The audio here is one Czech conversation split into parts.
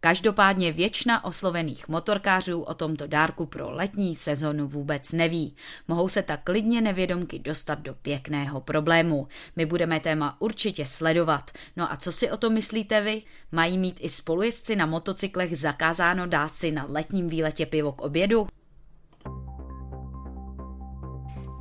Každopádně většina oslovených motorkářů o tomto dárku pro letní sezonu vůbec neví. Mohou se tak klidně nevědomky dostat do pěkného problému. My budeme téma určitě sledovat. No a co si o to myslíte vy? Mají mít i spolujezdci na motocyklech zakázáno dát si na letním výletě pivo k obědu?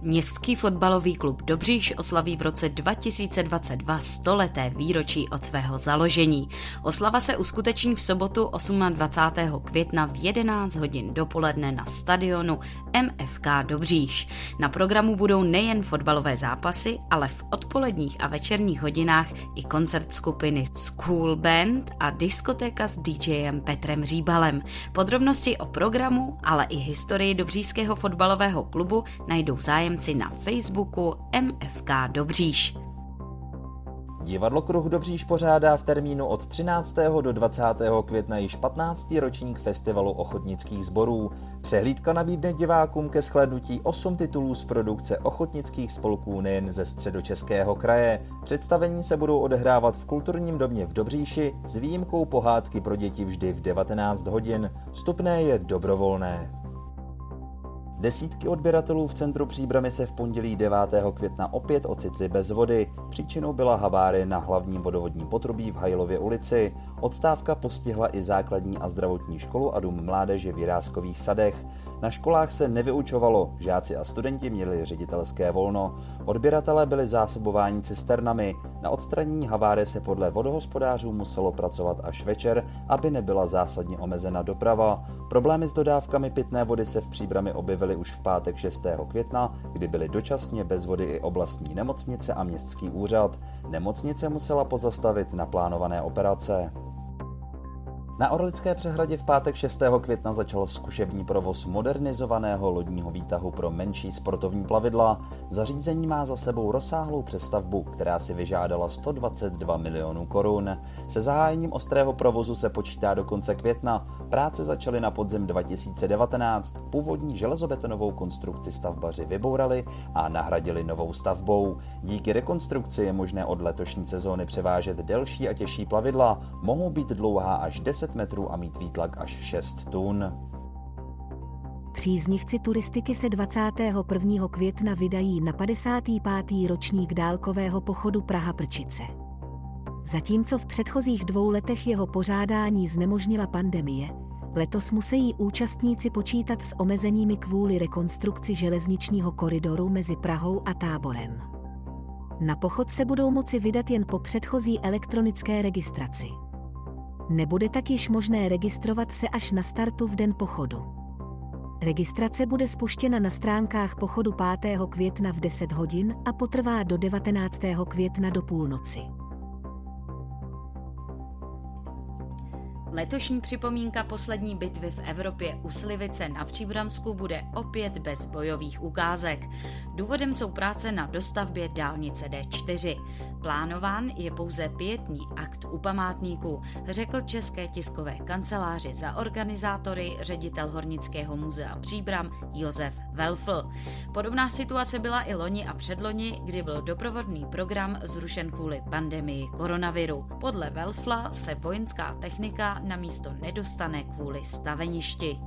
Městský fotbalový klub Dobříš oslaví v roce 2022 stoleté výročí od svého založení. Oslava se uskuteční v sobotu 28. května v 11 hodin dopoledne na stadionu MFK Dobříš. Na programu budou nejen fotbalové zápasy, ale v odpoledních a večerních hodinách i koncert skupiny School Band a diskotéka s DJem Petrem Říbalem. Podrobnosti o programu, ale i historii Dobřížského fotbalového klubu najdou zájem zájemci na Facebooku MFK Dobříš. Divadlo Kruh Dobříš pořádá v termínu od 13. do 20. května již 15. ročník festivalu ochotnických sborů. Přehlídka nabídne divákům ke shlédnutí 8 titulů z produkce ochotnických spolků nejen ze středočeského kraje. Představení se budou odehrávat v kulturním domě v Dobříši s výjimkou pohádky pro děti vždy v 19 hodin. Vstupné je dobrovolné. Desítky odběratelů v centru Příbramy se v pondělí 9. května opět ocitly bez vody. Příčinou byla havárie na hlavním vodovodním potrubí v Hajlově ulici. Odstávka postihla i základní a zdravotní školu a dům mládeže v Jiráskových sadech. Na školách se nevyučovalo, žáci a studenti měli ředitelské volno. Odběratelé byli zásobováni cisternami. Na odstranění havárie se podle vodohospodářů muselo pracovat až večer, aby nebyla zásadně omezena doprava. Problémy s dodávkami pitné vody se v Příbrami objevily už v pátek 6. května, kdy byly dočasně bez vody i oblastní nemocnice a městský úřad. Nemocnice musela pozastavit naplánované operace. Na Orlické přehradě v pátek 6. května začal zkušební provoz modernizovaného lodního výtahu pro menší sportovní plavidla. Zařízení má za sebou rozsáhlou přestavbu, která si vyžádala 122 milionů korun. Se zahájením ostrého provozu se počítá do konce května. Práce začaly na podzim 2019. Původní železobetonovou konstrukci stavbaři vybourali a nahradili novou stavbou. Díky rekonstrukci je možné od letošní sezóny převážet delší a těžší plavidla. Mohou být dlouhá až 10 10 metrů a mít výtlak až 6 tun. Příznivci turistiky se 21. května vydají na 55. ročník dálkového pochodu Praha-Prčice. Zatímco v předchozích dvou letech jeho pořádání znemožnila pandemie, letos musí účastníci počítat s omezeními kvůli rekonstrukci železničního koridoru mezi Prahou a Táborem. Na pochod se budou moci vydat jen po předchozí elektronické registraci. Nebude tak již možné registrovat se až na startu v den pochodu. Registrace bude spuštěna na stránkách pochodu 5. května v 10 hodin a potrvá do 19. května do půlnoci. Letošní připomínka poslední bitvy v Evropě u Slivice na Příbramsku bude opět bez bojových ukázek. Důvodem jsou práce na dostavbě dálnice D4. Plánován je pouze pětní akt u památníku, řekl České tiskové kanceláři za organizátory ředitel Hornického muzea Příbram Josef Welfl. Podobná situace byla i loni a předloni, kdy byl doprovodný program zrušen kvůli pandemii koronaviru. Podle Welfla se vojenská technika na místo nedostane kvůli staveništi.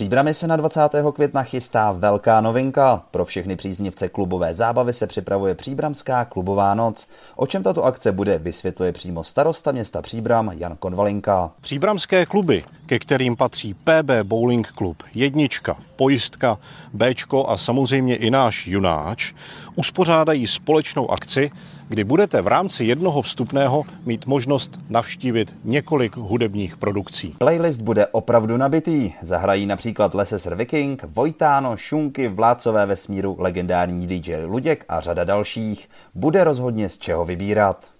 Příbrami se na 20. května chystá velká novinka. Pro všechny příznivce klubové zábavy se připravuje Příbramská klubová noc. O čem tato akce bude, vysvětluje přímo starosta města Příbram Jan Konvalinka. Příbramské kluby, ke kterým patří PB Bowling Club, Jednička, Pojistka, Bčko a samozřejmě i náš Junáč, uspořádají společnou akci, kdy budete v rámci jednoho vstupného mít možnost navštívit několik hudebních produkcí. Playlist bude opravdu nabitý. Zahrají například Lesesr Viking, Vojtáno, Šunky, Vládcové vesmíru, legendární DJ Luděk a řada dalších. Bude rozhodně z čeho vybírat.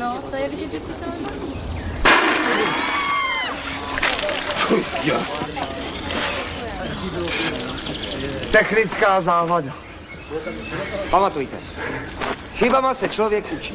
No, to je vidět, že Technická závada. Pamatujte, chybama se člověk učí.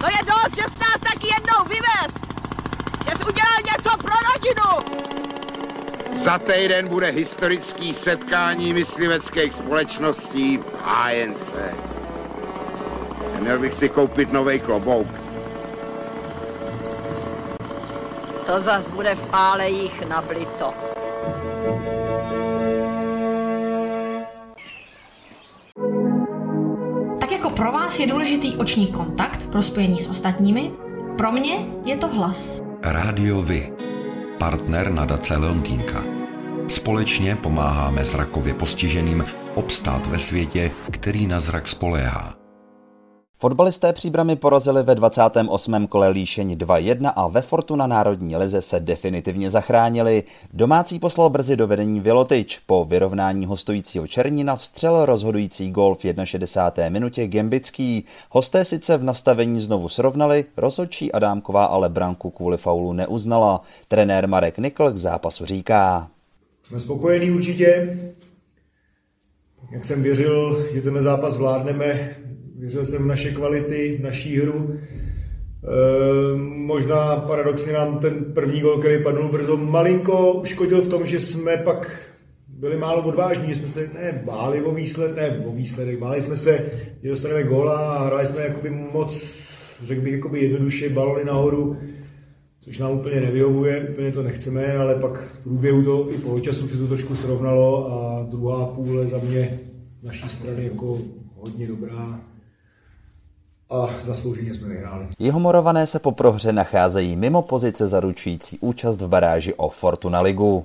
To je dost, že jsi nás taky jednou vyvez! Že jsi udělal něco pro rodinu! Za týden bude historický setkání mysliveckých společností v hájence. Měl bych si koupit nový klobouk. To zas bude v álejích nablito. Tak pro vás je důležitý oční kontakt pro spojení s ostatními, pro mě je to hlas. Rádio Vy, partner nadace Leontýnka. Společně pomáháme zrakově postiženým obstát ve světě, který na zrak spoléhá. Fotbalisté příbramy porazili ve 28. kole líšení 2-1 a ve Fortuna Národní lize se definitivně zachránili. Domácí poslal brzy do vedení Vilotič. Po vyrovnání hostujícího Černina vstřel rozhodující gol v 61. minutě Gembický. Hosté sice v nastavení znovu srovnali, rozhodčí Adámková ale branku kvůli faulu neuznala. Trenér Marek Nikl k zápasu říká. Jsme spokojení určitě. Jak jsem věřil, že tenhle zápas zvládneme, věřil jsem v naše kvality, v naší hru. E, možná paradoxně nám ten první gol, který padl brzo, malinko uškodil v tom, že jsme pak byli málo odvážní, jsme se ne báli o výsledek, ne o výsledek, báli jsme se, že dostaneme góla a hráli jsme jakoby moc, řekl bych, jakoby jednoduše balony nahoru, což nám úplně nevyhovuje, úplně to nechceme, ale pak v průběhu to i po času se to trošku srovnalo a druhá půle za mě naší strany jako hodně dobrá a zaslouženě jsme vyhráli. Jihomorované se po prohře nacházejí mimo pozice zaručující účast v baráži o Fortuna Ligu.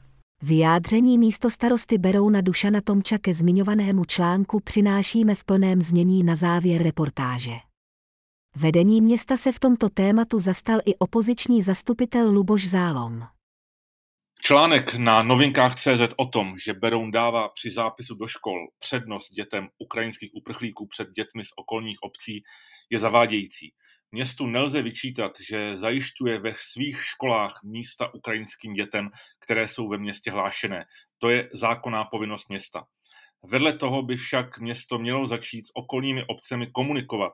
Vyjádření místo starosty Berouna Dušana Tomča ke zmiňovanému článku přinášíme v plném znění na závěr reportáže. Vedení města se v tomto tématu zastal i opoziční zastupitel Luboš Zálom. Článek na novinkách CZ o tom, že Beroun dává při zápisu do škol přednost dětem ukrajinských uprchlíků před dětmi z okolních obcí, je zavádějící. Městu nelze vyčítat, že zajišťuje ve svých školách místa ukrajinským dětem, které jsou ve městě hlášené. To je zákonná povinnost města. Vedle toho by však město mělo začít s okolními obcemi komunikovat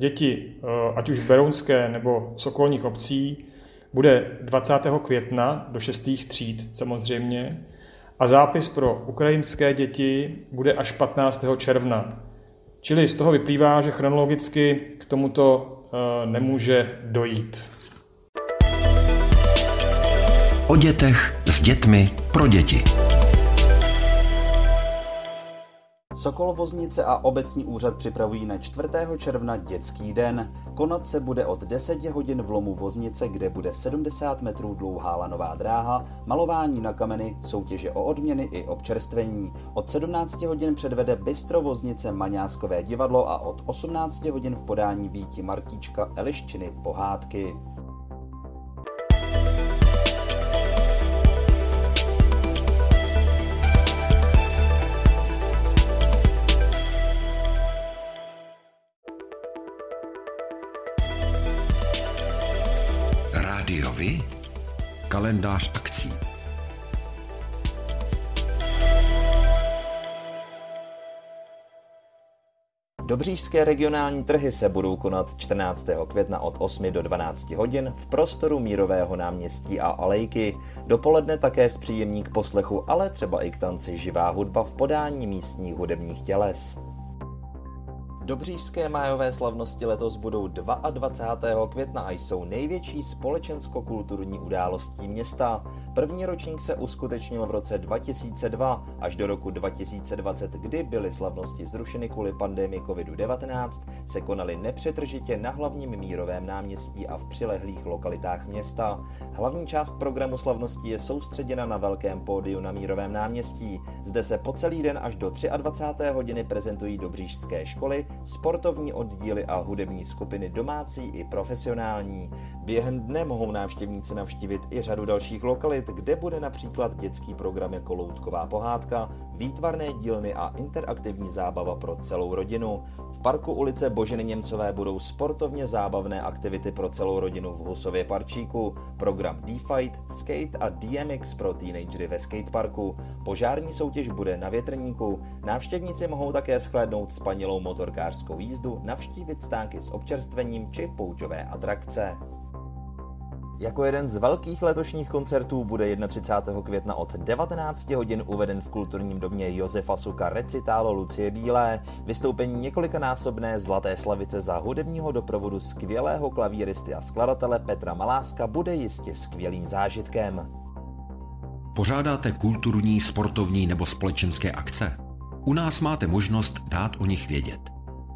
děti, eh, ať už berounské nebo z okolních obcí, bude 20. května do 6. tříd samozřejmě a zápis pro ukrajinské děti bude až 15. června. Čili z toho vyplývá, že chronologicky k tomuto eh, nemůže dojít. O dětech s dětmi pro děti. Sokol Voznice a obecní úřad připravují na 4. června dětský den. Konat se bude od 10 hodin v lomu Voznice, kde bude 70 metrů dlouhá lanová dráha, malování na kameny, soutěže o odměny i občerstvení. Od 17 hodin předvede Bystro Voznice Maňáskové divadlo a od 18 hodin v podání Víti Martíčka Eliščiny pohádky. Kalendář akcí. Dobřížské regionální trhy se budou konat 14. května od 8 do 12 hodin v prostoru Mírového náměstí a Alejky. Dopoledne také zpříjemní k poslechu, ale třeba i k tanci živá hudba v podání místních hudebních těles. Dobřížské májové slavnosti letos budou 22. května a jsou největší společensko-kulturní událostí města. První ročník se uskutečnil v roce 2002 až do roku 2020, kdy byly slavnosti zrušeny kvůli pandemii COVID-19, se konaly nepřetržitě na hlavním mírovém náměstí a v přilehlých lokalitách města. Hlavní část programu slavností je soustředěna na velkém pódiu na mírovém náměstí. Zde se po celý den až do 23. hodiny prezentují dobřížské školy, sportovní oddíly a hudební skupiny domácí i profesionální. Během dne mohou návštěvníci navštívit i řadu dalších lokalit, kde bude například dětský program jako loutková pohádka, výtvarné dílny a interaktivní zábava pro celou rodinu. V parku ulice Boženy Němcové budou sportovně zábavné aktivity pro celou rodinu v Husově parčíku, program D-Fight, Skate a DMX pro teenagery ve skateparku. Požární soutěž bude na větrníku. Návštěvníci mohou také shlédnout spanilou motorkářskou jízdu, navštívit stánky s občerstvením či pouťové atrakce. Jako jeden z velkých letošních koncertů bude 31. května od 19 hodin uveden v kulturním domě Josefa Suka recitálo Lucie Bílé, vystoupení několikanásobné Zlaté slavice za hudebního doprovodu skvělého klavíristy a skladatele Petra Maláska bude jistě skvělým zážitkem. Pořádáte kulturní, sportovní nebo společenské akce? U nás máte možnost dát o nich vědět.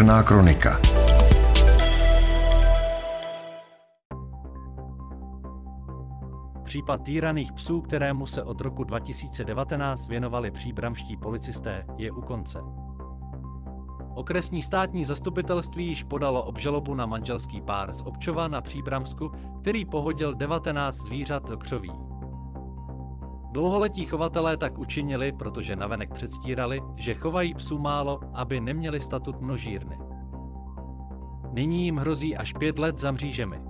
Černá kronika. Případ týraných psů, kterému se od roku 2019 věnovali příbramští policisté, je u konce. Okresní státní zastupitelství již podalo obžalobu na manželský pár z Občova na Příbramsku, který pohodil 19 zvířat do křoví. Dlouholetí chovatelé tak učinili, protože navenek předstírali, že chovají psů málo, aby neměli statut množírny. Nyní jim hrozí až pět let za mřížemi.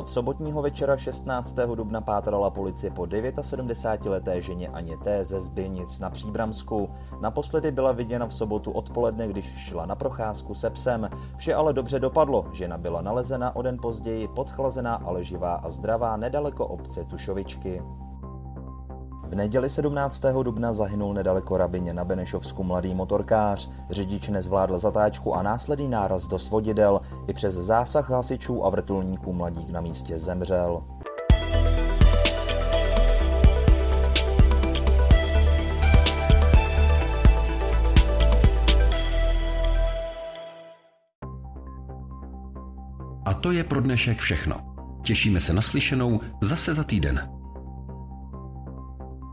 Od sobotního večera 16. dubna pátrala policie po 79-leté ženě Aně T. ze Zběnic na Příbramsku. Naposledy byla viděna v sobotu odpoledne, když šla na procházku se psem. Vše ale dobře dopadlo. Žena byla nalezena o den později, podchlazená, ale živá a zdravá nedaleko obce Tušovičky. V neděli 17. dubna zahynul nedaleko Rabině na Benešovsku mladý motorkář. Řidič nezvládl zatáčku a následný náraz do svodidel. I přes zásah hasičů a vrtulníků mladík na místě zemřel. A to je pro dnešek všechno. Těšíme se na slyšenou zase za týden.